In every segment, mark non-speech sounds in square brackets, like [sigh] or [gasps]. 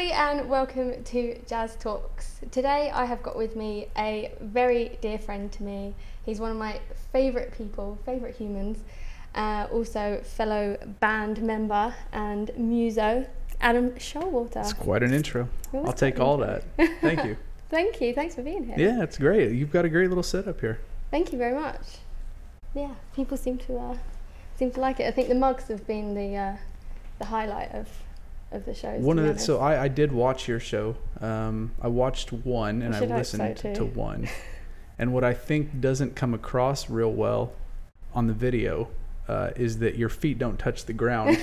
everybody, and welcome to Jazz Talks. Today, I have got with me a very dear friend to me. He's one of my favourite people, favourite humans, uh, also fellow band member and muso, Adam Showalter. It's quite an intro. I'll take all that. Thank you. [laughs] Thank you. Thanks for being here. Yeah, it's great. You've got a great little setup here. Thank you very much. Yeah, people seem to uh, seem to like it. I think the mugs have been the uh, the highlight of of the shows. One of the, so. I, I did watch your show. Um, I watched one and I I, should hope so, listened too. to one. [laughs] and what I think doesn't come across real well on the video uh, is that your feet don't touch the ground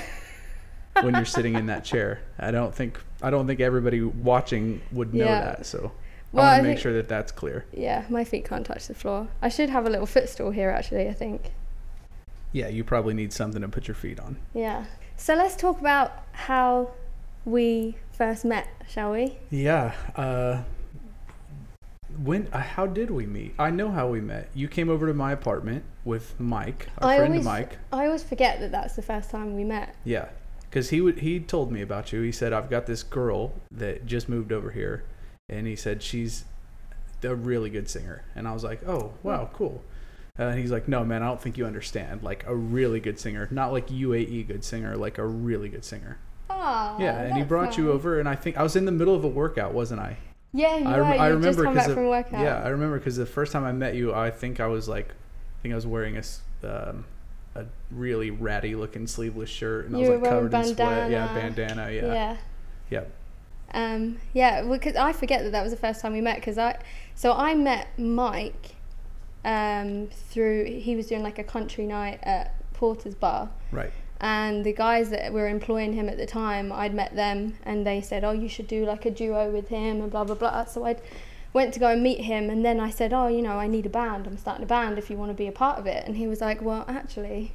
[laughs] when you're sitting in that chair. I don't think I don't think everybody watching would know Yeah. that. So Well, I I want to make think- sure that that's clear. Yeah, my feet can't touch the floor. I should have a little footstool here, actually. I think. Yeah, you probably need something to put your feet on. Yeah. So let's talk about how we first met, shall we? Yeah. Uh, when? Uh, how did we meet? I know how we met. You came over to my apartment with Mike, our I friend always, Mike. I always forget that that's the first time we met. Yeah, because he would he told me about you. He said I've got this girl that just moved over here, and he said she's a really good singer. And I was like, oh wow, cool. Uh, and he's like, no man, I don't think you understand. Like a really good singer, not like UAE good singer, like a really good singer. Ah. yeah, and he brought you over, and I think I was in the middle of a workout, wasn't I? Yeah, you I, were. You I remember because yeah, I remember because the first time I met you, I think I was like, I think I was wearing a, um, a really ratty looking sleeveless shirt, and I was like covered in sweat. Yeah, bandana. Yeah, Yeah. yeah, Um, yeah, because I forget that that was the first time we met. Because I, so I met Mike um, through he was doing like a country night at Porter's Bar, right. and the guys that were employing him at the time, I'd met them, and they said, "Oh, you should do like a duo with him," and blah blah blah. So I went to go and meet him, and then I said, "Oh, you know, I need a band. I'm starting a band. If you want to be a part of it," and he was like, "Well, actually,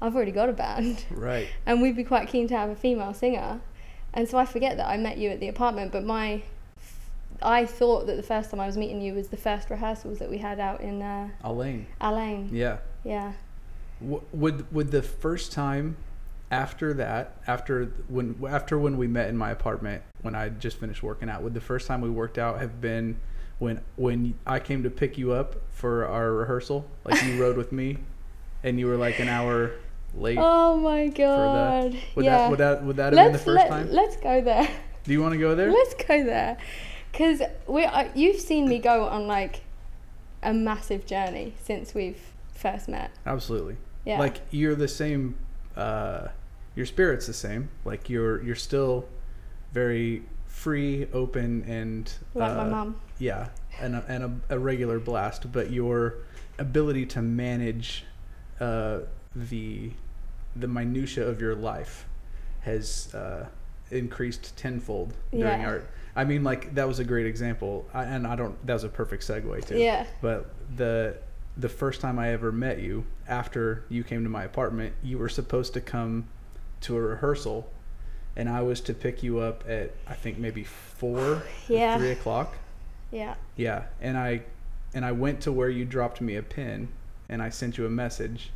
I've already got a band." Right. [laughs] and we'd be quite keen to have a female singer. And so I forget that I met you at the apartment, but my I thought that the first time I was meeting you was the first rehearsals that we had out in uh, Elaine. Al Ain. Yeah. Yeah. W- would would the first time after that, after when after when we met in my apartment when I just finished working out, would the first time we worked out have been when when I came to pick you up for our rehearsal? Like you rode with me, [laughs] and you were like an hour late. Oh my god. Would yeah. that would that would that have been the first let, time? let's go there. Do you want to go there? [laughs] Let's go there, because we uh, you've seen me go on like a massive journey since we've first met. Absolutely. Yeah. Like you're the same. Uh, your spirit's the same. Like you're you're still very free, open, and like my uh, mum. Yeah, and a, and a, a regular blast, but your ability to manage uh, the the minutia of your life has uh, increased tenfold during Yeah. our. I mean, like that was a great example, I, and I don't. That was a perfect segue too. Yeah. But the the first time I ever met you, after you came to my apartment, you were supposed to come to a rehearsal, and I was to pick you up at I think maybe four, or [sighs] Yeah. three o'clock. Yeah. Yeah, and I and I went to where you dropped me a pin, and I sent you a message,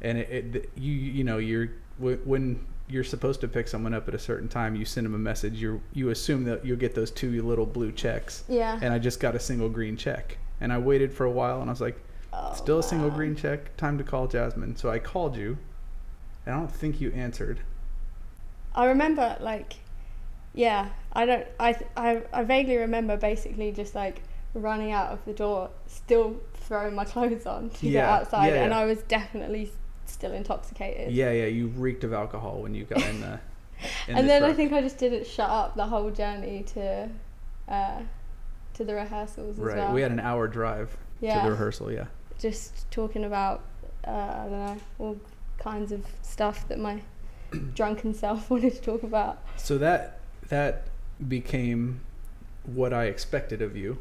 and it, it you you know you're when you're supposed to pick someone up at a certain time, you send them a message. You you assume that you'll get those two little blue checks, Yeah. and I just got a single green check, and I waited for a while, and I was like, Oh, still a single green check. Time to call Jasmine. So I called you, and I don't think you answered. I remember like, yeah, I don't, I, I, I vaguely remember basically just like running out of the door, still throwing my [laughs] clothes on to get outside, yeah, and. I was definitely still intoxicated. Yeah, yeah, you reeked of alcohol when you got in there. [laughs] And the then I think I just didn't shut up the whole journey to, uh, to the rehearsals as Right, well. we had an hour drive yeah, to the rehearsal. Yeah. just talking about, uh, I don't know, all kinds of stuff that my [clears throat] drunken self [laughs] wanted to talk about. So that that became what I expected of you,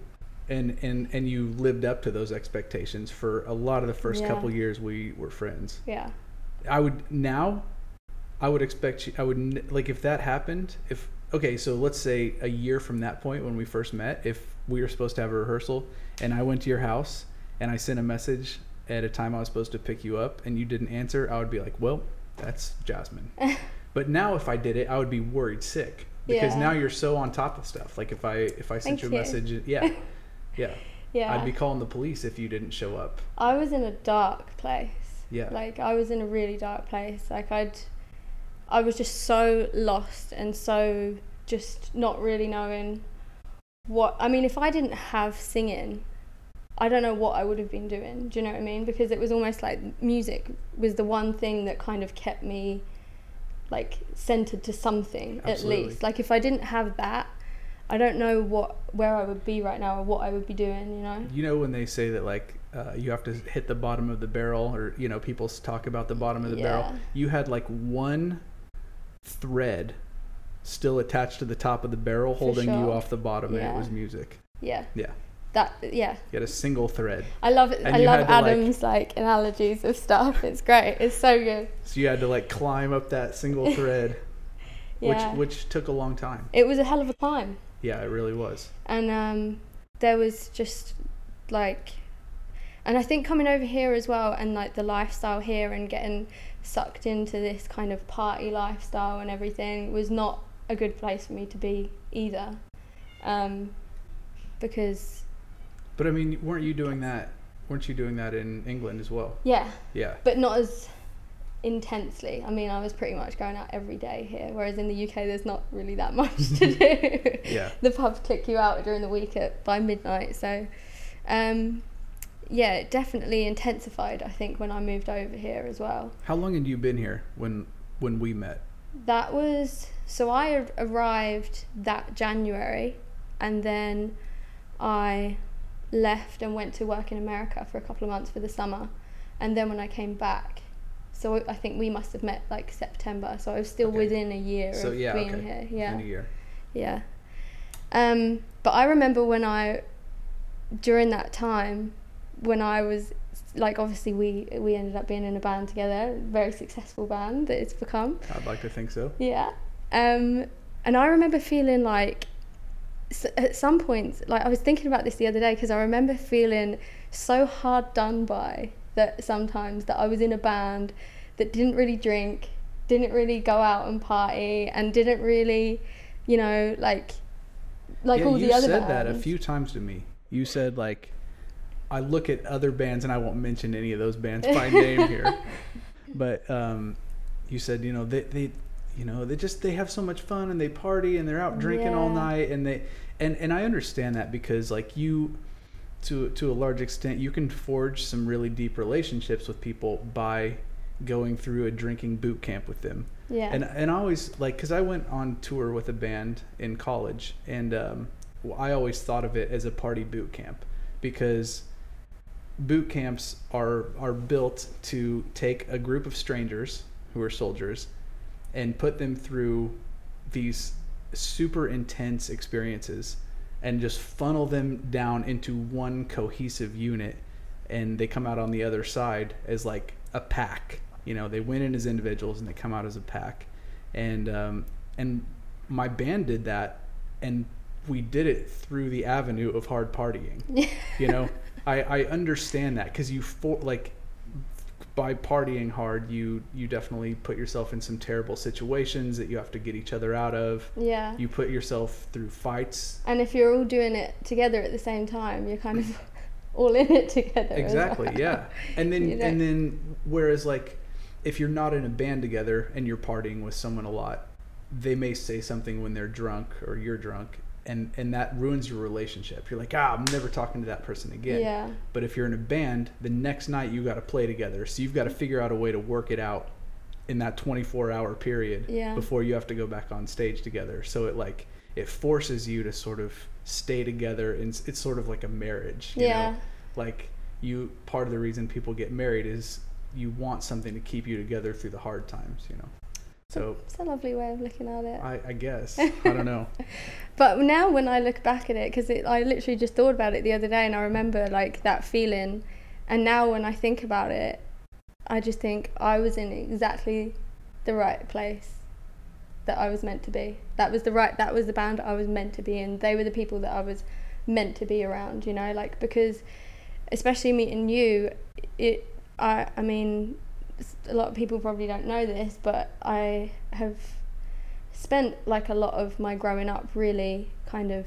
and and and you lived up to those expectations for a lot of the first Yeah. couple years we were friends. Yeah. I would now, I would expect you. I would like if that happened. If okay, so let's say a year from that point when we first met, if we were supposed to have a rehearsal, and I went to your house and I sent a message at a time I was supposed to pick you up, and you didn't answer, I would be like, well, that's Jasmine. [laughs] but now if I did it, I would be worried sick because Yeah. now you're so on top of stuff. Like if I if I sent Thank you a you. message, yeah, [laughs] yeah, yeah. I'd be calling the police if you didn't show up. I was in a dark place. Yeah. Like I was in a really dark place. Like I'd I was just so lost and so just not really knowing what I mean if I didn't have singing I don't know what I would have been doing. Do you know what I mean? Because it was almost like music was the one thing that kind of kept me like centered to something Absolutely. at least. Like if I didn't have that, I don't know what where I would be right now or what I would be doing, you know? You know when they say that like uh, you have to hit the bottom of the barrel, or you know people talk about the bottom of the barrel. You had like one thread still attached to the top of the barrel, For holding you off the bottom, and it was music. Yeah. Yeah, That yeah. you had a single thread, I love it. And I love to, like- Adam's like, analogies of stuff. It's great. It's so good. so you had to like climb up that single [laughs] thread, Yeah. which which took a long time. it was a hell of a climb, Yeah, it really was. and um, there was just like, and I think coming over here as well, and like the lifestyle here, and getting sucked into this kind of party lifestyle and everything was not a good place for me to be either, um, because But I mean, weren't you doing that? Weren't you doing that in England as well? yeah, Yeah. but not as intensely. I mean, I was pretty much going out every day here, whereas in the UK, there's not really that [laughs] much to do. Yeah. [laughs] the pubs kick you out during the week at by midnight. So, um, yeah, it definitely intensified. I think when I moved over here as well. How long had you been here when when we met? That was so I arrived that January, and then I left and went to work in America for a couple of months for the summer, and then when I came back, so I think we must have met like September. So I was still Okay. within a year So of yeah, being okay. here. Yeah. In a year. Yeah. Um, but I remember when I, during that time, when I was like, obviously we we ended up being in a band together, very successful band that it's become. I'd like to think so. Yeah. Um, and I remember feeling like, s- at some points, like I was thinking about this the other day because I remember feeling so hard done by that sometimes that I was in a band that didn't really drink, didn't really go out and party, and didn't really, you know, like like yeah, all the other You said bands. that a few times to me. You said like, I look at other bands, and I won't mention any of those bands by [laughs] name here, but um, you said you know they they you know they just they have so much fun and they party and they're out drinking all night and they and and I understand that because like you to to a large extent you can forge some really deep relationships with people by going through a drinking boot camp with them yeah. and and I always like because I went on tour with a band in college, and um, I always thought of it as a party boot camp because boot camps are are built to take a group of strangers who are soldiers and put them through these super intense experiences and just funnel them down into one cohesive unit and they come out on the other side as like a pack. You know they went in as individuals and they come out as a pack. And um, and my band did that and we did it through the avenue of hard partying. [laughs] You know? I i understand that because you for like by partying hard you you definitely put yourself in some terrible situations that you have to get each other out of yeah. you put yourself through fights and if you're all doing it together at the same time, you're kind of [laughs] all in it together. exactly well. yeah and then [laughs] You know? and then whereas like if you're not in a band together and you're partying with someone a lot they may say something when they're drunk or you're drunk and and that ruins your relationship you're like ah i'm never talking to that person again Yeah. but if you're in a band the next night you got to play together so you've got to figure out a way to work it out in that 24 hour period Yeah. before you have to go back on stage together so it like it forces you to sort of stay together and it's, it's sort of like a marriage you Yeah. know? like you part of the reason people get married is you want something to keep you together through the hard times you know so It's a lovely way of looking at it. i, I guess [laughs] i don't know But now when I look back at it, because I literally just thought about it the other day, and I remember like that feeling, and now when I think about it, I just think I was in exactly the right place that I was meant to be. That was the right. That was the band I was meant to be in. They were the people that I was meant to be around. You know, like because, especially meeting you, it. I. I mean, a lot of people probably don't know this, but I have spent like a lot of my growing up really kind of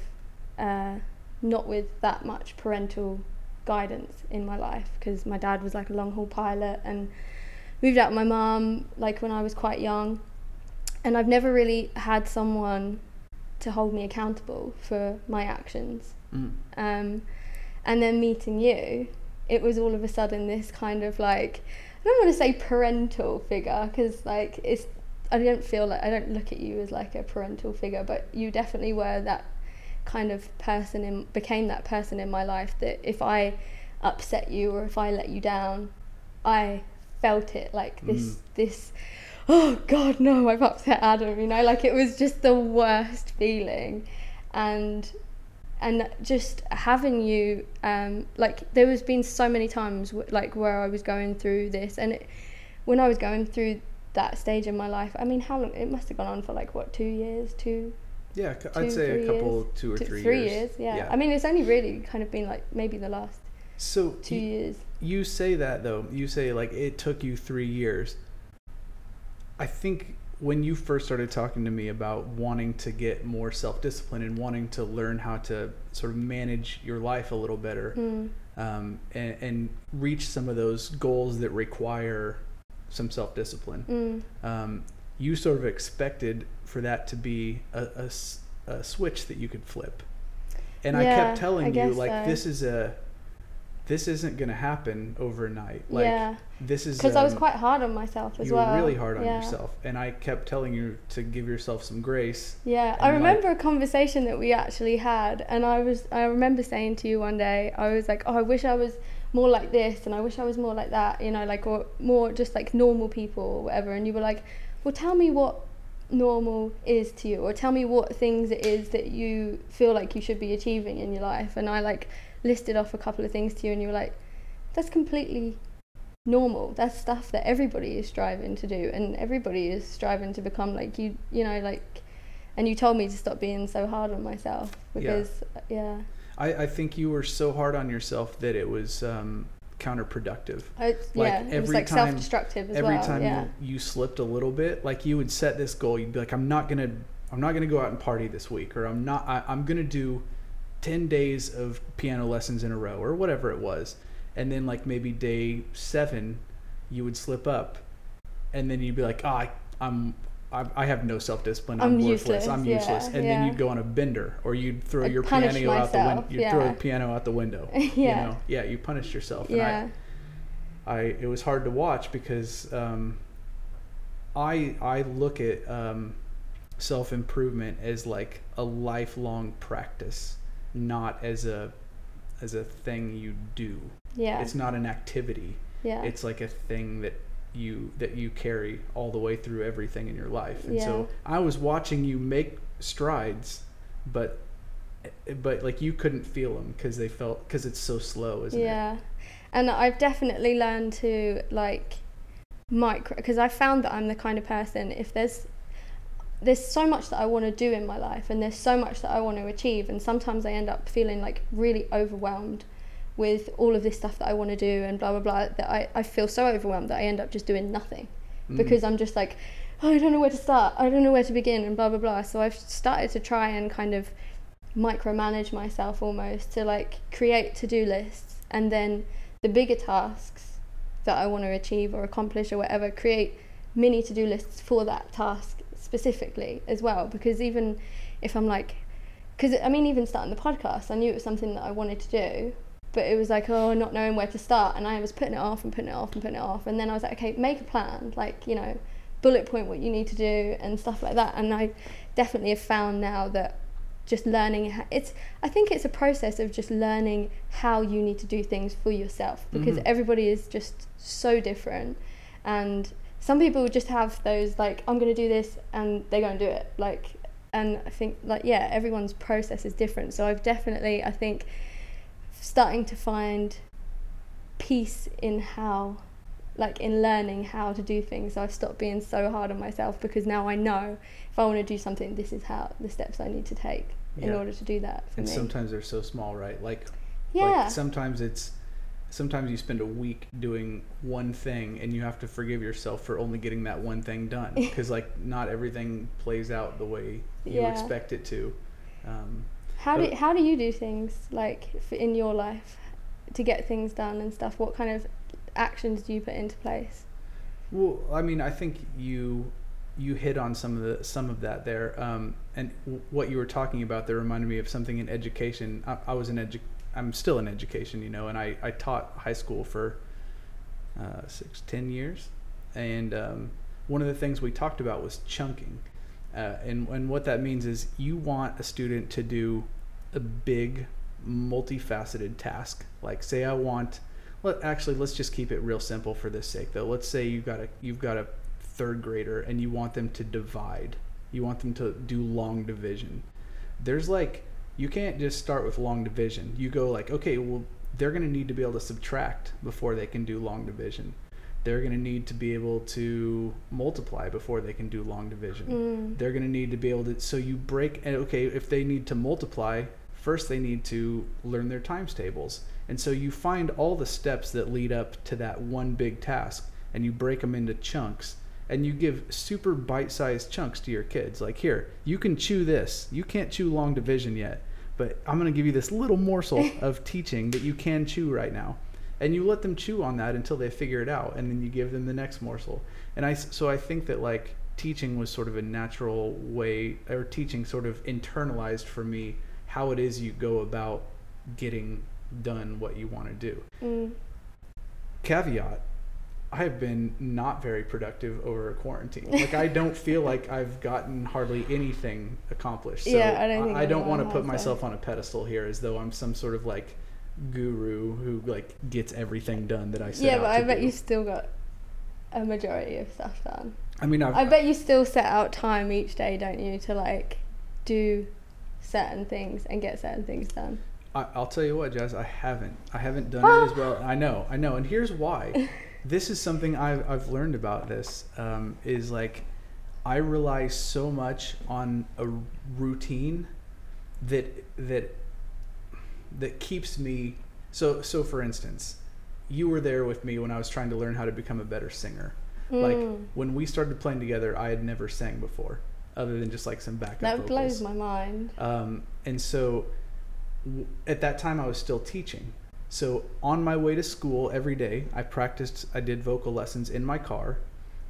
uh, not with that much parental guidance in my life because my dad was like a long haul pilot and moved out with my mum like when I was quite young and I've never really had someone to hold me accountable for my actions Mm. um, and then meeting you it was all of a sudden this kind of like I don't want to say parental figure because like it's I don't feel like I don't look at you as like a parental figure but you definitely were that kind of person in became that person in my life that if I upset you or if I let you down I felt it like this Mm. this oh god no I've upset Adam you know like it was just the worst feeling and and just having you um, like there was been so many times w- like where I was going through this and it, when I was going through that stage in my life I mean how long it must have gone on for like what two years two Yeah, c- two, I'd say a couple, years? two or Two- three, three years. yeah. I mean it's only really kind of been like maybe the last so two y- years you say that though. You say like it took you three years. I think when you first started talking to me about wanting to get more self discipline and wanting to learn how to sort of manage your life a little better mm. um, and, and reach some of those goals that require some self discipline, Mm. um, you sort of expected for that to be a switch that you could flip. And I Yeah, kept I telling you, like, so. this is a. This isn't gonna happen overnight. Like yeah this is because I was um, quite hard on myself as you well You were really hard on yeah. yourself, and I kept telling you to give yourself some grace. Yeah, I And, like- remember a conversation that we actually had, and I was I remember saying to you one day, I was like, oh, I wish I was more like this, and I wish I was more like that, you know, like or more just like normal people or whatever. And you were like, well, tell me what normal is to you, or tell me what things it is that you feel like you should be achieving in your life. And I like listed off a couple of things to you, and you were like, that's completely normal. That's stuff that everybody is striving to do and everybody is striving to become like you you know like and you told me to stop being so hard on myself because yeah, I, I think you were so hard on yourself that it was um, counterproductive. I, Like, yeah it was every like time- self-destructive as Every well Every time yeah. you, you slipped a little bit, like you would set this goal, you'd be like, I'm not gonna I'm not gonna go out and party this week, or I'm not I, I'm gonna do ten days of piano lessons in a row, or whatever it was. And then like maybe day seven, you would slip up, and then you'd be like, oh, I, I'm I, I have no self discipline. I'm, I'm worthless. useless, I'm yeah, useless. And then you'd go on a bender, or you'd throw I'd your piano out the window. You'd throw the piano out the window. [laughs] Yeah. You know? Yeah, you punished yourself. And yeah I, I it was hard to watch because um, I I look at um, self improvement as like a lifelong practice, not as a as a thing you do. yeah It's not an activity. yeah It's like a thing that you that you carry all the way through everything in your life. And so I was watching you make strides, but but like you couldn't feel them because they felt because it's so slow, isn't it? yeah and i've definitely learned to like micro because i found that i'm the kind of person if there's there's so much that i want to do in my life and there's so much that i want to achieve and sometimes i end up feeling like really overwhelmed with all of this stuff that i want to do and blah blah blah that i, I feel so overwhelmed that i end up just doing nothing Mm. because i'm just like oh, i don't know where to start i don't know where to begin and blah blah blah so i've started to try and kind of micromanage myself almost to like create to-do lists and then the bigger tasks that I want to achieve or accomplish or whatever create mini to-do lists for that task specifically as well because even if I'm like because I mean even starting the podcast I knew it was something that I wanted to do but it was like oh not knowing where to start and I was putting it off and putting it off and putting it off and then I was like okay make a plan like you know bullet point what you need to do and stuff like that and I definitely have found now that just learning ho- it's i think it's a process of just learning how you need to do things for yourself because Mhm. everybody is just so different and some people just have those like i'm going to do this and they're going to do it like and i think like yeah everyone's process is different. So i've definitely i think starting to find peace in how like in learning how to do things. So i've stopped being so hard on myself because now i know if i want to do something this is how the steps i need to take in order to do that for and me. sometimes they're so small, right? Like yeah. Like sometimes it's sometimes you spend a week doing one thing and you have to forgive yourself for only getting that one thing done [laughs] because like not everything plays out the way you Yeah. expect it to um, How do how do you do things like in your life to get things done and stuff? What kind of actions do you put into place? Well, I mean, I think you you hit on some of the some of that there, um, and w- what you were talking about there reminded me of something in education. I, I was in edu- I'm still in education, you know, and I I taught high school for uh, six ten years, and um, one of the things we talked about was chunking, uh, and and what that means is you want a student to do a big, multifaceted task. Like, say, I want let actually let's just keep it real simple for this sake though. Let's say you've got a you've got a third grader and you want them to divide. You want them to do long division. There's like you can't just start with long division. You go like okay well they're going to need to be able to subtract before they can do long division. They're going to need to be able to multiply before they can do long division. Mm. they're going to need to be able to so you break and okay if they need to multiply first they need to learn their times tables. And so you find all the steps that lead up to that one big task and you break them into chunks and you give super bite-sized chunks to your kids. Like here you can chew this. You can't chew long division yet but i'm going to give you this little morsel [laughs] of teaching that you can chew right now. And you let them chew on that until they figure it out and then you give them the next morsel. And i so i think that like teaching was sort of a natural way or teaching sort of internalized for me how it is you go about getting done what you want to do. Mm. caveat i have been not very productive over a quarantine like i don't feel [laughs] like i've gotten hardly anything accomplished so Yeah, I don't think I, don't want to put myself on a pedestal here as though i'm some sort of like guru who like gets everything done that i set out to do. Yeah, but I bet do. you still got a majority of stuff done. i mean I've, I bet you still set out time each day, don't you, to like do certain things and get certain things done. I, I'll tell you what, Jazz. I haven't. I haven't done [gasps] it as well. I know. I know. And here's why. [laughs] this is something I've I've learned about this. Um, is like, I rely so much on a routine that that that keeps me. So so for instance, you were there with me when I was trying to learn how to become a better singer. Like Mm. when we started playing together, I had never sang before, other than just like some backup That vocals. blows my mind. Um, and so w- at that time, I was still teaching. So on my way to school every day, I practiced, I did vocal lessons in my car.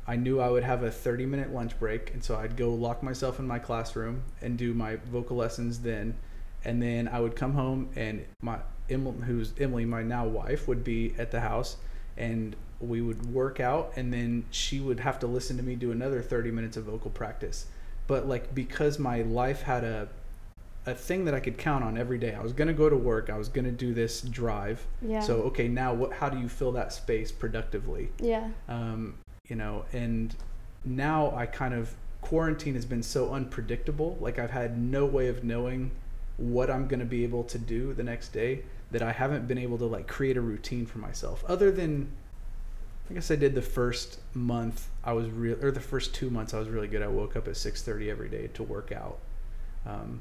I knew I would have a 30 minute lunch break. And so I'd go lock myself in my classroom and do my vocal lessons then. And then I would come home and my, Emily, who's Emily, my now wife, would be at the house and we would work out and then she would have to listen to me do another 30 minutes of vocal practice but like because my life had a a thing that I could count on every day. I was going to go to work, I was going to do this drive. Yeah. So okay, now what how do you fill that space productively? yeah. Um, you know, and now I kind of quarantine has been so unpredictable. Like I've had no way of knowing what I'm going to be able to do the next day that I haven't been able to like create a routine for myself other than I guess I did the first month I was real or the first two months I was really good. I woke up at 6:30 every day to work out. Um,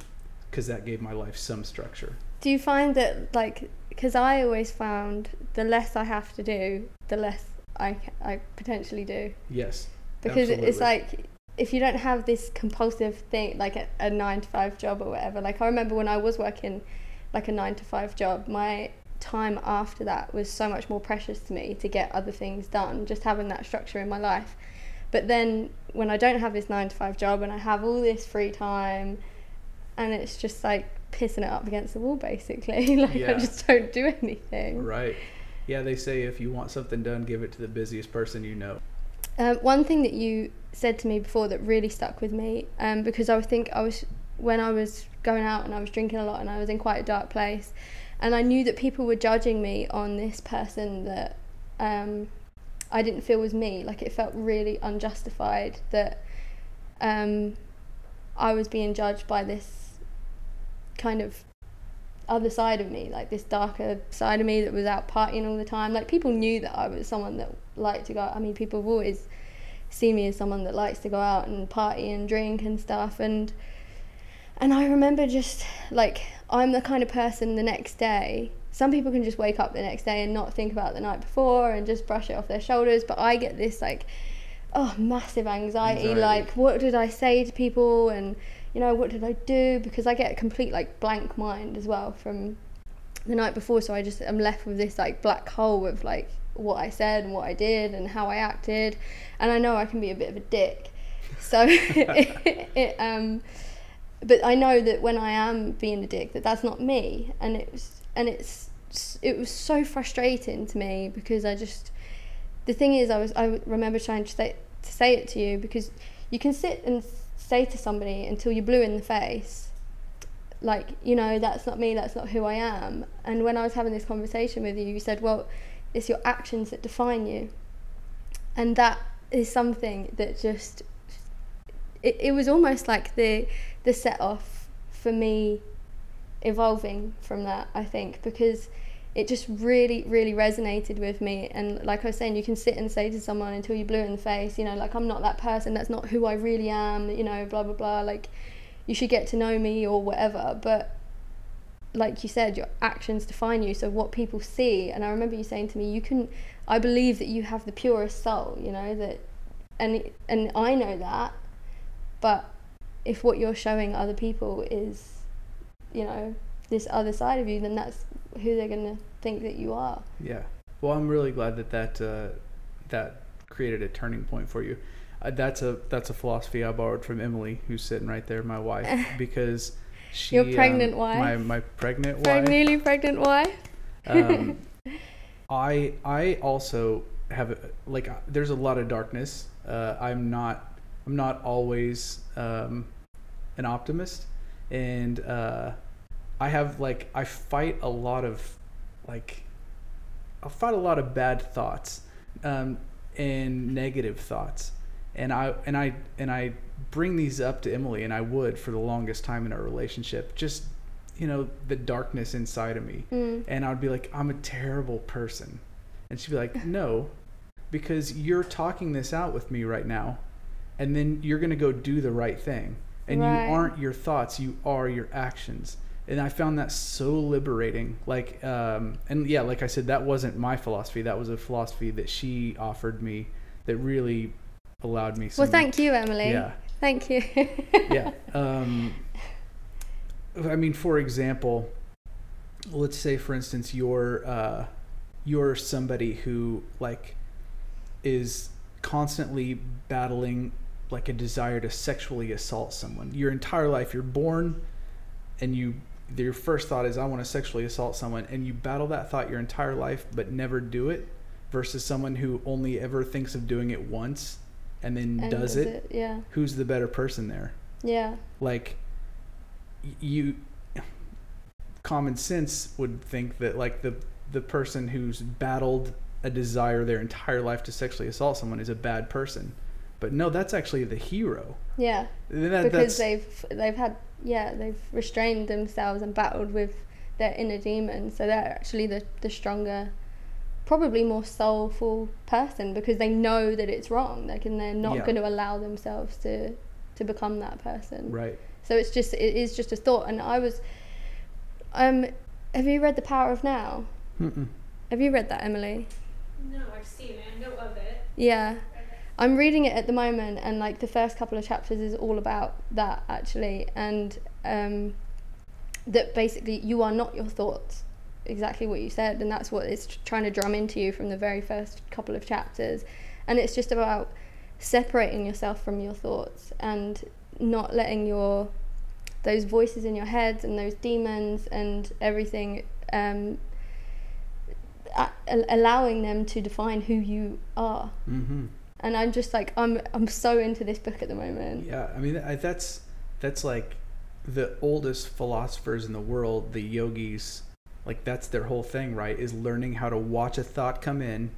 cuz that gave my life some structure. Do you find that like because I always found the less I have to do, the less I I potentially do Yes. because it's like if you don't have this compulsive thing like a, a nine to five job or whatever. Like I remember when I was working like a nine to five job, my time after that was so much more precious to me to get other things done. Just having that structure in my life. But then when I don't have this nine to five job and I have all this free time, and it's just like pissing it up against the wall basically. [laughs] like I just don't do anything. Right. Yeah, they say if you want something done, give it to the busiest person you know. Um, one thing that you said to me before that really stuck with me, um, because I think I was when I was going out and I was drinking a lot and I was in quite a dark place, and I knew that people were judging me on this person that um, I didn't feel was me. Like it felt really unjustified that um, I was being judged by this kind of other side of me, like this darker side of me that was out partying all the time. Like people knew that I was someone that liked to go. I mean, people have always seen me as someone that likes to go out and party and drink and stuff. And and I remember just like I'm the kind of person the next day some people can just wake up the next day and not think about the night before and just brush it off their shoulders. But I get this like, oh, massive anxiety. Anxiety. Like, what did I say to people? And, you know, what did I do? Because I get a complete like blank mind as well from the night before. So I just am left with this like black hole of like what I said and what I did and how I acted. And I know I can be a bit of a dick. So [laughs] it, it, um, but I know that when I am being a dick, that that's not me, and it was, and it's, it was so frustrating to me because I just, the thing is, I was, I remember trying to say, to say it to you because you can sit and say to somebody until you're blue in the face, like you know that's not me, that's not who I am. And when I was having this conversation with you, you said, well, it's your actions that define you, and that is something that just it, it was almost like the the set off for me evolving from that I think because it just really really resonated with me. And like I was saying you can sit and say to someone until you're blue in the face you know like I'm not that person. That's not who I really am you know blah blah blah. Like you should get to know me or whatever. But like you said your actions define you. So what people see and I remember you saying to me you can I believe that you have the purest soul you know that and and I know that. But if what you're showing other people is, you know, this other side of you, then that's who they're gonna think that you are. Yeah. Well, I'm really glad that that uh, that created a turning point for you. Uh, that's a that's a philosophy I borrowed from Emily, who's sitting right there, my wife, [laughs] because she Your pregnant um, wife? my my pregnant Preg- wife. newly pregnant wife. um, [laughs] I I also have a, like uh, there's a lot of darkness. Uh, I'm not I'm not always um, an optimist, and uh, I have like I fight a lot of like I fight a lot of bad thoughts um, and negative thoughts, and I and I and I bring these up to Emily, and I would for the longest time in our relationship, just you know the darkness inside of me, Mm. and I'd be like, I'm a terrible person, and she'd be like, [laughs] No, because you're talking this out with me right now, and then you're gonna go do the right thing, and Right. you aren't your thoughts, you are your actions. And I found that so liberating. Like, um, and yeah, like I said, that wasn't my philosophy. That was a philosophy that she offered me that really allowed me. Some, Well, thank you, Emily. Yeah, Thank you. yeah. [laughs] Um, I mean, for example, let's say, for instance, you're uh, you're somebody who like is constantly battling like a desire to sexually assault someone. Your entire life, you're born, and you your first thought is, "I want to sexually assault someone," and you battle that thought your entire life, but never do it. Versus someone who only ever thinks of doing it once and then And does it. Yeah. Who's the better person there? Yeah. like you common sense would think that like the the person who's battled a desire their entire life to sexually assault someone is a bad person but no that's actually the hero Yeah. That- because that's- they've they've had yeah they've restrained themselves and battled with their inner demons so they're actually the, the stronger probably more soulful person because they know that it's wrong like and they're not Yeah. going to allow themselves to to become that person right so it's just it is just a thought and i was um have you read the power of now Mm-mm. have you read that emily No, I've seen it. I know of it. yeah. I'm reading it at the moment, and like the first couple of chapters is all about that actually, and um, that basically you are not your thoughts. Exactly what you said, and that's what it's trying to drum into you from the very first couple of chapters. And it's just about separating yourself from your thoughts and not letting your those voices in your head and those demons and everything um, allowing them to define who you are mm-hmm. And I'm just like I'm I'm so into this book at the moment. yeah i mean that's that's like the oldest philosophers in the world the yogis like that's their whole thing right is learning how to watch a thought come in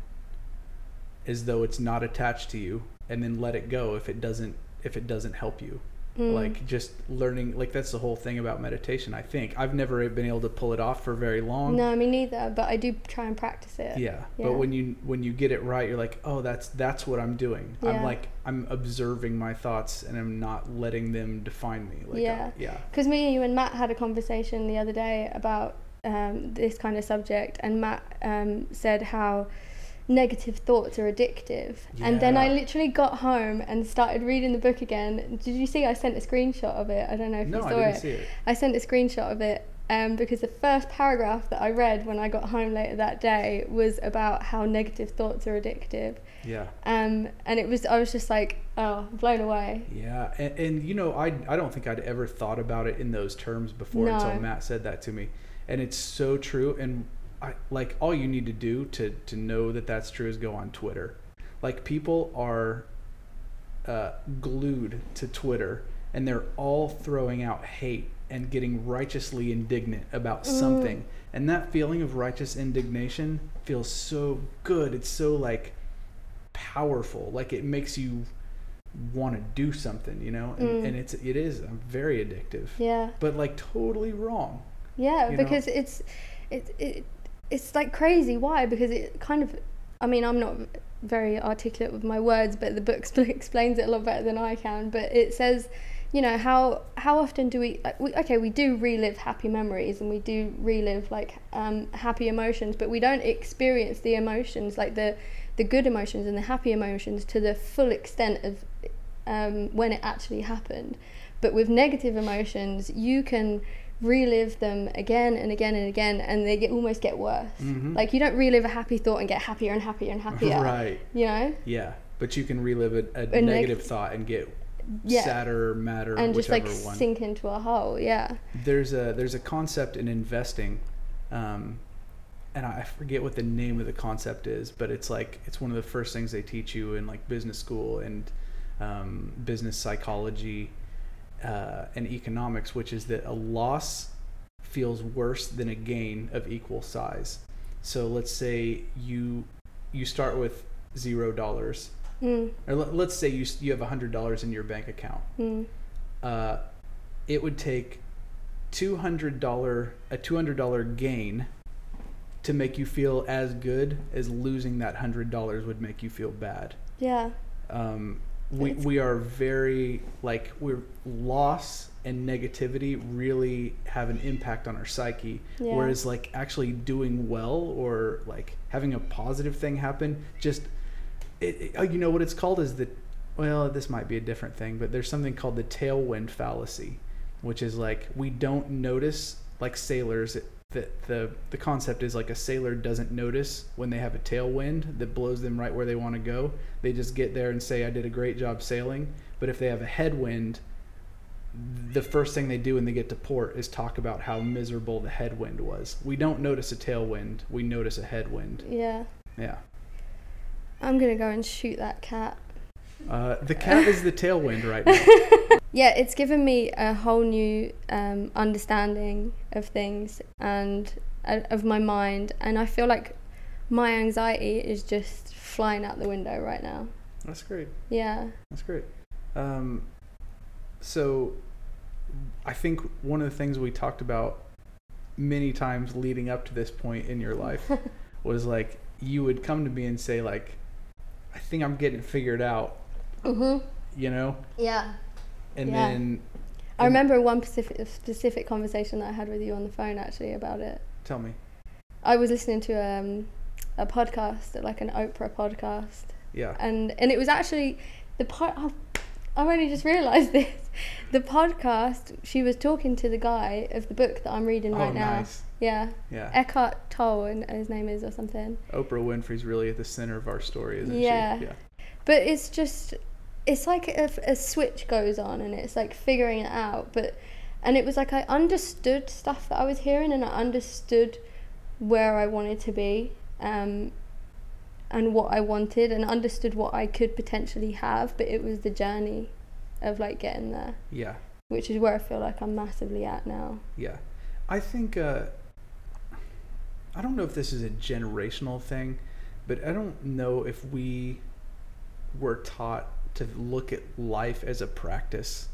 as though it's not attached to you and then let it go if it doesn't if it doesn't help you Mm. like just learning like that's the whole thing about meditation i think i've never been able to pull it off for very long no, me neither, but I do try and practice it. yeah. Yeah. but when you when you get it right you're like oh that's that's what i'm doing i'm like i'm observing my thoughts and i'm not letting them define me like Yeah. uh, yeah Because me, you, and Matt had a conversation the other day about um, this kind of subject, and Matt um, said how negative thoughts are addictive. And then I literally got home and started reading the book again. Did you see? I sent a screenshot of it. I don't know if No, you I saw didn't it. see it. I sent a screenshot of it um, because the first paragraph that I read when I got home later that day was about how negative thoughts are addictive. Yeah. Um, and it was I was just like, oh, blown away. Yeah, and, and you know, I I don't think I'd ever thought about it in those terms before until Matt said that to me, and it's so true. And I like all you need to do to to know that that's true is go on Twitter. Like people are uh, glued to Twitter, and they're all throwing out hate and getting righteously indignant about something. And that feeling of righteous indignation feels so good. It's so like powerful. Like it makes you want to do something, you know? And, Mm. and it's it is very addictive. Yeah. But like totally wrong. Yeah, you know? because it's it, it it's like crazy. Why? Because it kind of I mean, I'm not very articulate with my words, but the book [laughs] expl- explains it a lot better than I can. But it says, you know, how how often do we, like, we okay, we do relive happy memories and we do relive like um, happy emotions, but we don't experience the emotions like the the good emotions and the happy emotions to the full extent of um, when it actually happened. But with negative emotions, you can relive them again and again and again, and they get almost get worse. Mhm. Like you don't relive a happy thought and get happier and happier and happier. [laughs] right. You know? Yeah. But you can relive a, a, A neg- negative thought and get Yeah. sadder, madder, and just like one. sink into a hole. Yeah. there's a there's a concept in investing um, and I I forget what the name of the concept is, but it's like it's one of the first things they teach you in like business school and um, business psychology uh, and economics, which is that a loss feels worse than a gain of equal size. So let's say you you start with zero dollars, Mm, or let, let's say you you have a hundred dollars in your bank account mm, uh, it would take two hundred dollar a two hundred dollar gain to make you feel as good as losing that hundred dollars would make you feel bad. yeah. Um, we we are very like we're loss and negativity really have an impact on our psyche. Yeah. Whereas like actually doing well or like having a positive thing happen just it, it- oh, you know what it's called is the well this might be a different thing but there's something called the tailwind fallacy which is like we don't notice like sailors the, the the concept is like a sailor doesn't notice when they have a tailwind that blows them right where they want to go. They just get there and say i did a great job sailing. But if they have a headwind the first thing they do when they get to port is talk about how miserable the headwind was. We don't notice a tailwind we notice a headwind. Yeah. yeah. I'm gonna go and shoot that cat. Uh, the cat is the [laughs] tailwind right now [laughs] Yeah, it's given me a whole new um, understanding of things and uh, of my mind, and I feel like my anxiety is just flying out the window right now. that's great Yeah. That's great. Um, so, I think one of the things we talked about many times leading up to this point in your life [laughs] was like you would come to me and say like, "I think I'm getting figured out," Mhm. you know, Yeah. and Yeah. then I remember one specific specific conversation that I had with you on the phone actually about it. tell me, I was listening to um, a podcast, like an Oprah podcast, yeah, and and it was actually the part. Oh, I've only just realised [laughs] this. The podcast. She was talking to the guy of the book that I'm reading oh right now. nice, Yeah, yeah. Eckhart Tolle, and his name is or something. Oprah Winfrey's really at the center of our story, isn't Yeah. she? Yeah, But it's just, it's like a, a switch goes on, and it's like figuring it out. But, and it was like I understood stuff that I was hearing, and I understood where I wanted to be, um, and what I wanted, and understood what I could potentially have. But it was the journey of like getting there, yeah. which is where I feel like I'm massively at now. Yeah. I think uh I don't know if this is a generational thing, but I don't know if we were taught to look at life as a practice.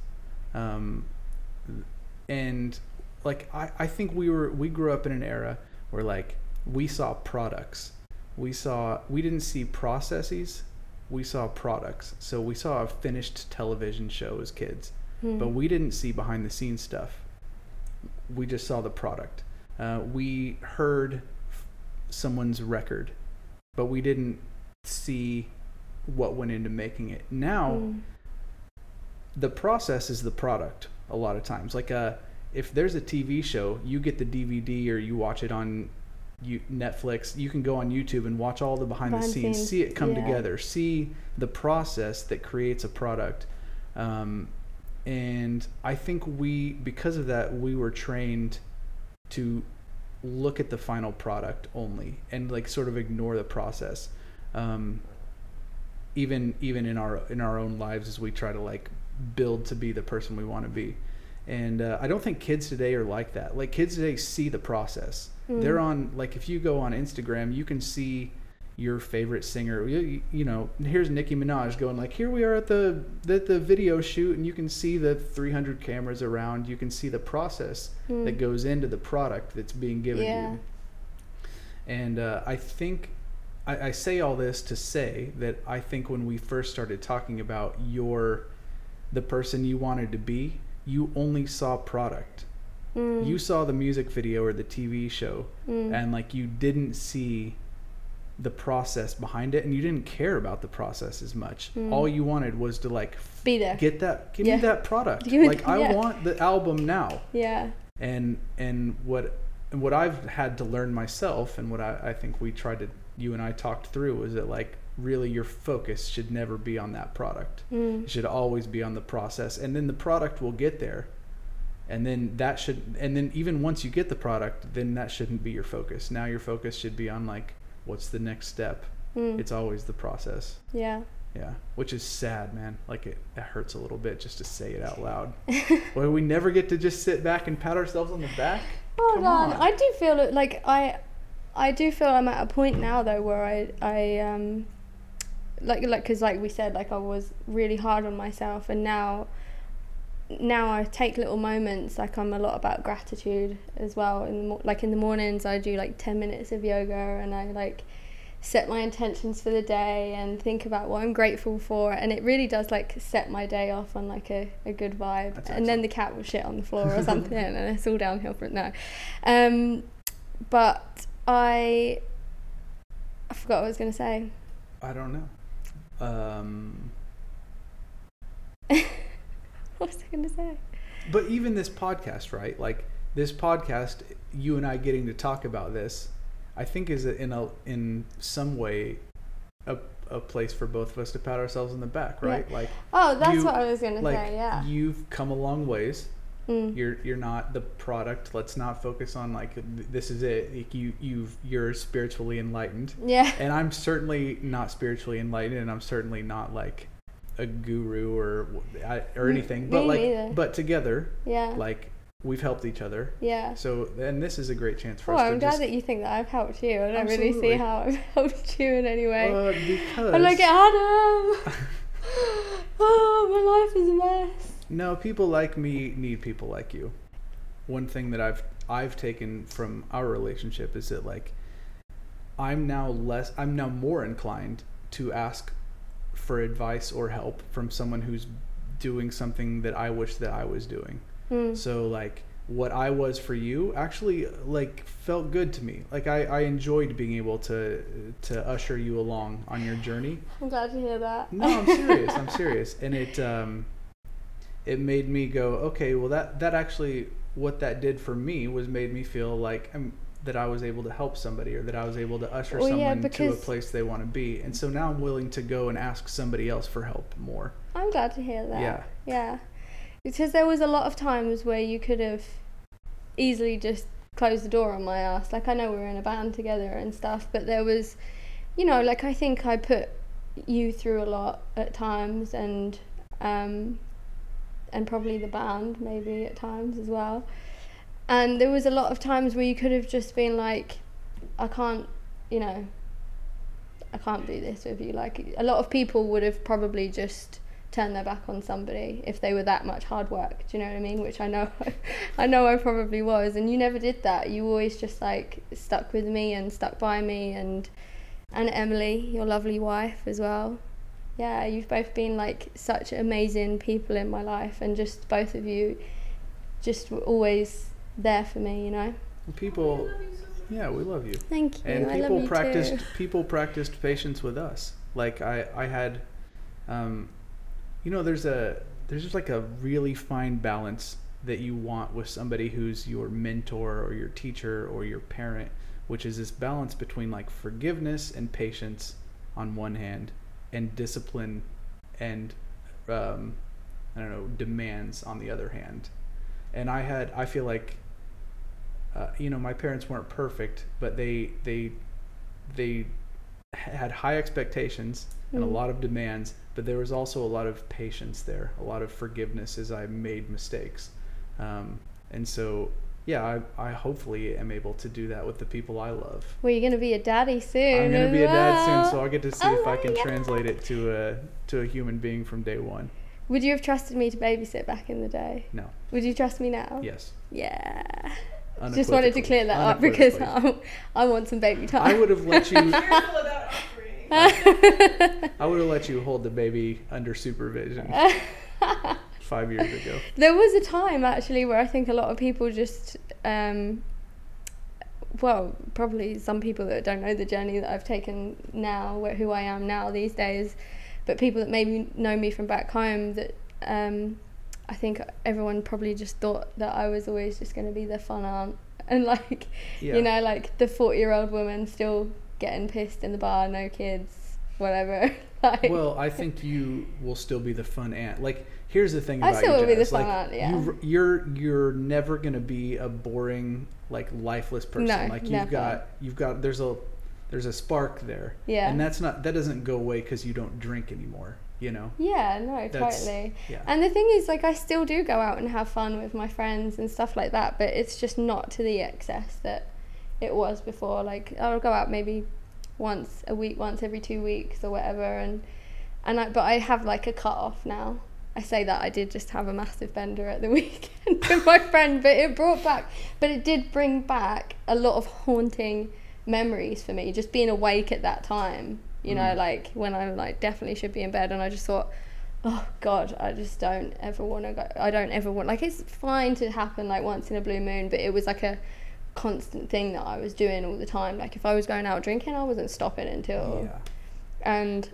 Um and like I, I think we were we grew up in an era where like we saw products. We saw we didn't see processes, we saw products. So we saw a finished television show as kids Hmm. but we didn't see behind the scenes stuff. We just saw the product. uh, we heard f- someone's record, but we didn't see what went into making it. Now, Mm. the process is the product a lot of times. Like uh if there's a TV show, you get the DVD or you watch it on you, Netflix, you can go on YouTube and watch all the behind, the scenes, see it come yeah. together, see the process that creates a product. Um, and I think we, because of that, we were trained to look at the final product only and like sort of ignore the process. Um, even even in our in our own lives as we try to like build to be the person we want to be and uh, i don't think kids today are like that like kids today see the process Mm. they're on like if you go on instagram you can see your favorite singer you, you know here's nicki minaj going like here we are at the at the video shoot and you can see the 300 cameras around you can see the process Mm. that goes into the product that's being given Yeah. you and uh, I think I, I say all this to say that I think when we first started talking about your the person you wanted to be, you only saw product. Mm. You saw the music video or the TV show, Mm. and like you didn't see the process behind it, and you didn't care about the process as much. Mm. All you wanted was to like f- Be there. get that, give Yeah. me that product. Me- [laughs] like I yeah. want the album now yeah. and and what and what I've had to learn myself and what I, I think we tried to you and I talked through was that like really your focus should never be on that product. Mm. It should always be on the process and then the product will get there. And then that should and then even once you get the product, then that shouldn't be your focus. Now your focus should be on like what's the next step. Mm. It's always the process. yeah. Yeah, which is sad, man. Like it, it hurts a little bit just to say it out [laughs] loud. well, we never get to just sit back and pat ourselves on the back. Hold Come on. on. I do feel it- like I, I do feel I'm at a point now though where I I um, like like because like we said like I was really hard on myself and now. Now I take little moments like I'm a lot about gratitude as well. In the mo- like in the mornings I do like ten minutes of yoga and I like set my intentions for the day and think about what I'm grateful for and it really does like set my day off on like a, a good vibe That's and then the cat will shit on the floor or [laughs] something and it's all downhill from now, um but I I forgot what I was gonna say I don't know. Um, [laughs] what was I gonna say but even this podcast, right? Like this podcast, you and I getting to talk about this, I think is in a in some way a, a place for both of us to pat ourselves on the back, right? Like oh that's You- what I was gonna like say yeah you've come a long ways. Mm. You're you're not the product. Let's not focus on like this is it. Like you you've you're spiritually enlightened. yeah [laughs] and I'm certainly not spiritually enlightened, and I'm certainly not like a guru or or anything. But me like, neither. but together, yeah like we've helped each other. yeah So, and this is a great chance for Oh, us I'm glad just. that you think that I've helped you. I don't really see how I've [laughs] helped you in any way. uh, because I'm like, Adam! [laughs] oh, my life is a mess. No, people like me need people like you. One thing that I've I've taken from our relationship is that like I'm now less I'm now more inclined to ask for advice or help from someone who's doing something that I wish that I was doing. Mm. So like what I was for you actually like felt good to me. Like I, I enjoyed being able to to usher you along on your journey. I'm glad to hear that. No, I'm serious. I'm [laughs] serious. And it um it made me go, okay, well that that actually what that did for me was made me feel like I'm that I was able to help somebody or that I was able to usher Well, yeah, someone to a place they want to be. And so now I'm willing to go and ask somebody else for help more. I'm glad to hear that. Yeah. Yeah. Because there was a lot of times where you could have easily just closed the door on my ass. Like I know we were in a band together and stuff, but there was, you know, like I think I put you through a lot at times, and um, and probably the band maybe at times as well. And there was a lot of times where you could have just been like, I can't, you know, I can't do this with you. Like a lot of people would have probably just turned their back on somebody if they were that much hard work. Do you know what I mean? Which I know, [laughs] I know I probably was, and you never did that. You always just like stuck with me and stuck by me, and and Emily, your lovely wife as well. Yeah, you've both been like such amazing people in my life, and just both of you, just were always there for me. You know. people, I love you so much. yeah, we love you. Thank you. and I love people you practiced too. people practiced patience with us like i i had um you know there's a there's just like a really fine balance that you want with somebody who's your mentor or your teacher or your parent which is this balance between like forgiveness and patience on one hand and discipline and um i don't know demands on the other hand and i had i feel like uh, you know my parents weren't perfect but they they they had high expectations and a Mm. lot of demands but there was also a lot of patience there a lot of forgiveness as i made mistakes um, and so yeah I, I hopefully am able to do that with the people i love Well, you're gonna be a daddy soon. i'm going to be a dad soon so i'll get to see Oh if i can oh, God. translate it to a to a human being from day one Would you have trusted me to babysit back in the day? no Would you trust me now? yes Yeah. Just wanted to clear that up because I, I want some baby time. i would have let you [laughs] Careful about offering. [laughs] i would have let you hold the baby under supervision [laughs] five years ago. [laughs] There was a time actually where I think a lot of people just, um, well, probably some people that don't know the journey that I've taken now, where who I am now these days, but people that maybe know me from back home that um, I think everyone probably just thought that I was always just going to be the fun aunt. [laughs] And like, yeah. you know, like the 40 year old woman still getting pissed in the bar, no kids, whatever. [laughs] like, [laughs] Well, I think you will still be the fun aunt. Like, here's the thing about I still you, will be the fun like, aunt, yeah. You, you're you're never gonna be a boring, like lifeless person. No, like you've never. got you've got there's a there's a spark there. Yeah. And that's not that doesn't go away because you don't drink anymore. You know. Yeah, no, That's- totally. yeah. And the thing is, like, I still do go out and have fun with my friends and stuff like that, but it's just not to the excess that it was before. Like, I'll go out maybe once a week, once every two weeks or whatever, and and I, but I have like a cut off now. I say that I did just have a massive bender at the [laughs] weekend with my [laughs] friend, but it brought back, but it did bring back a lot of haunting memories for me. Just being awake at that time, you know, Mm. like when I like definitely should be in bed, and I just thought, oh God, I just don't ever want to go. I don't ever want like it's fine to happen like once in a blue moon, but it was like a constant thing that I was doing all the time. Like if I was going out drinking, I wasn't stopping until Yeah. and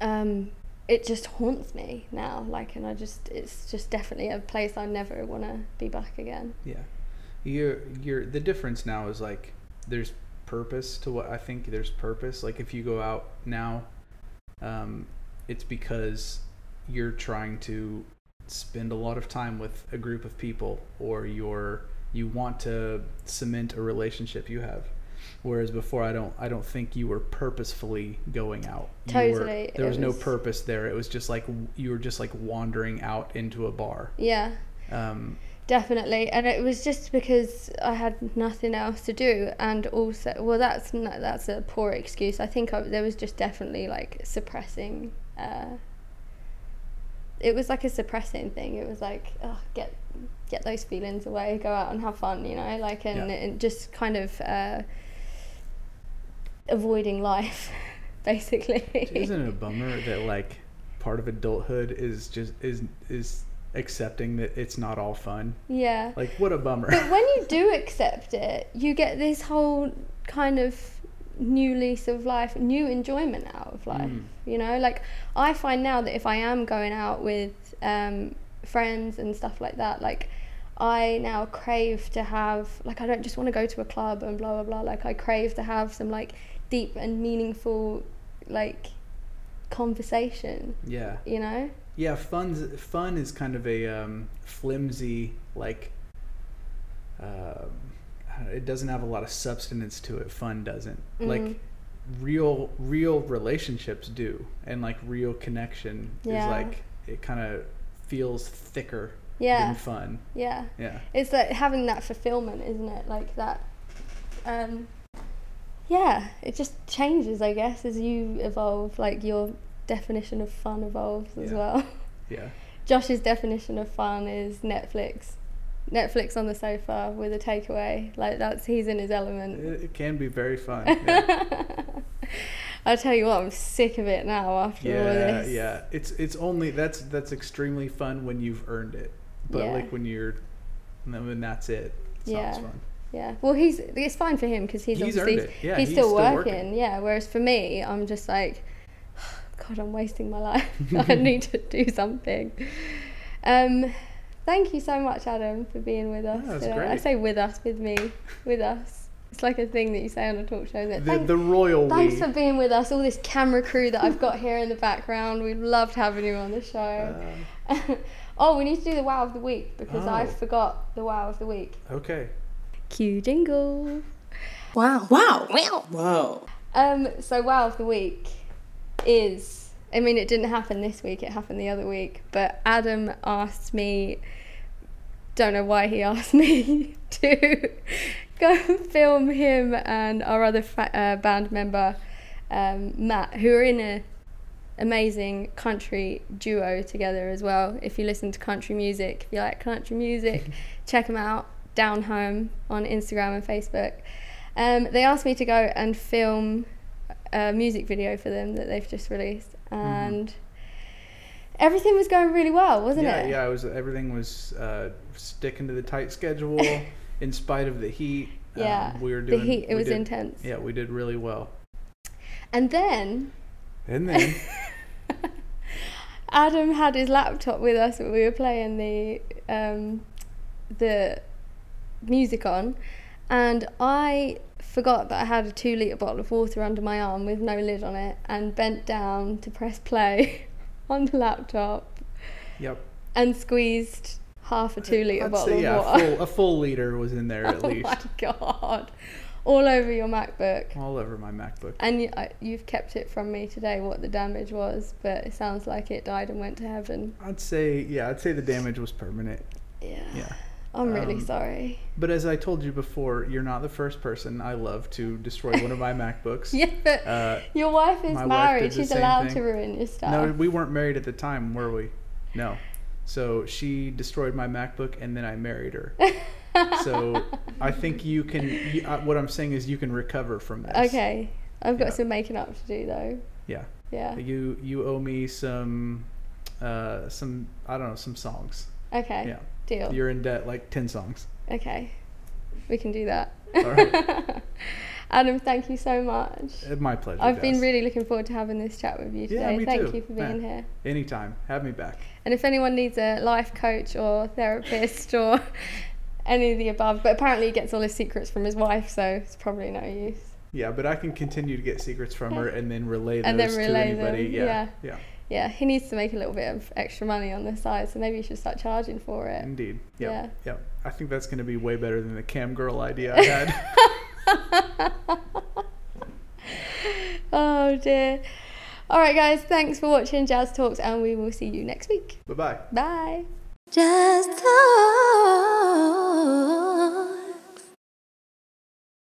um, it just haunts me now. Like, and I just it's just definitely a place I never want to be back again. Yeah. You're you're the difference now is like there's purpose to what I think there's purpose. Like if you go out now, um, it's because you're trying to spend a lot of time with a group of people or you're you want to cement a relationship you have. Whereas before I don't I don't think you were purposefully going out. You were- Totally, there it was no purpose there. It was just like you were just like wandering out into a bar. Yeah. Um, Definitely, and it was just because I had nothing else to do, and also, well, that's not, that's a poor excuse. I think I, there was just definitely like suppressing. Uh, it was like a suppressing thing. It was like, oh, get get those feelings away, go out and have fun, you know, like and, Yeah. and just kind of uh, avoiding life, [laughs] basically. Isn't it a bummer that like part of adulthood is just is is accepting that it's not all fun? yeah. Like what a bummer. But when you do [laughs] accept it, you get this whole kind of new lease of life, new enjoyment out of life. Mm. You know, like I find now that if I am going out with um, friends and stuff like that, like I now crave to have, like, I don't just want to go to a club and blah blah blah. Like, I crave to have some like deep and meaningful, like, conversation. yeah. You know? Yeah, fun's fun is kind of a um, flimsy like um, know, it doesn't have a lot of substance to it. Fun doesn't. Mhm. Like real real relationships do and like real connection Yeah. is like it kind of feels thicker Yeah. than fun. Yeah. Yeah. it's like having that fulfillment isn't it like that um yeah it just changes i guess as you evolve like your definition of fun evolves as Yeah. well [laughs] Yeah. josh's definition of fun is netflix netflix on the sofa with a takeaway like that's he's in his element It, it can be very fun. [laughs] Yeah. I'll tell you what i'm sick of it now after all of yeah, this yeah. It's it's only that's that's extremely fun when you've earned it. But Yeah. like when you're and when that's it, it's Yeah. fun. yeah. Well, he's it's fine for him because he's, He's obviously. Yeah, he's, he's still, still working. working. Yeah. Whereas for me, I'm just like, [sighs] God, I'm wasting my life. [laughs] I [laughs] need to do something. Um, thank you so much, Adam, for being with us. Yeah. I say with us, with me, with us. It's like a thing that you say on a talk show. Isn't it? The, Thank- the royal Thanks we. for being with us, all this camera crew that I've got here in the background. We've loved having you on the show. Uh, [laughs] oh, we need to do the wow of the week because I Oh. forgot the wow of the week. okay. Cue jingle. Wow. Wow. Wow. Wow! Um, so wow of the week is I mean it didn't happen this week, it happened the other week, but Adam asked me don't know why he [laughs] asked me to go and film him and our other fa- uh, band member um, Matt, who are in a amazing country duo together as well. If you listen to country music, if you like country music, [laughs] check them out. Down Home on Instagram and Facebook. Um, they asked me to go and film a music video for them that they've just released, and everything was going really well, wasn't yeah, it? yeah. It was everything was uh, sticking to the tight schedule [laughs] in spite of the heat. Um, Yeah, we were doing the heat it was did- intense. Yeah, we did really well. And then And then [laughs] Adam had his laptop with us when we were playing the um, the music on, and I forgot that I had a two liter bottle of water under my arm with no lid on it, and bent down to press play [laughs] on the laptop yep. and squeezed half a two liter I'd bottle say of yeah, water. full, a full liter was in there [laughs] at oh least. my god! All over your MacBook. All over my MacBook. And you, I, you've kept it from me today what the damage was, but it sounds like it died and went to heaven. I'd say yeah, I'd say the damage was permanent. Yeah. Yeah. I'm really Um, sorry. But as I told you before, you're not the first person I love to destroy one of my [laughs] MacBooks. Yeah, but Uh, your wife is my wife married. She's allowed thing. to ruin your stuff. no, we weren't married at the time, were we? No. So she destroyed my MacBook, and then I married her. so I [laughs] think you can. You, uh, what I'm saying is, you can recover from this. okay. I've got Yeah. some making up to do though. Yeah. Yeah. You you owe me some, uh, some I don't know some songs. Okay. Yeah. Deal. You're in debt like ten songs. Okay. We can do that. All right. [laughs] Adam, thank you so much. Uh, My pleasure. I've been really looking forward to having this chat with you Yeah, today. me thank too. you for being Yeah. here. Anytime. Have me back. And if anyone needs a life coach or therapist or [laughs] any of the above, but apparently he gets all his secrets from his wife, so it's probably no use. Yeah, but I can continue to get secrets from her [laughs] and then relay those And then to relay anybody. them, Yeah. yeah. Yeah. Yeah, he needs to make a little bit of extra money on the side, so maybe you should start charging for it. Indeed. Yep. Yeah. Yep. I think that's going to be way better than the cam girl idea I [laughs] had. [laughs] oh dear. All right, guys, thanks for watching Jazz Talks, and we will see you next week. bye bye. Bye. Just talk.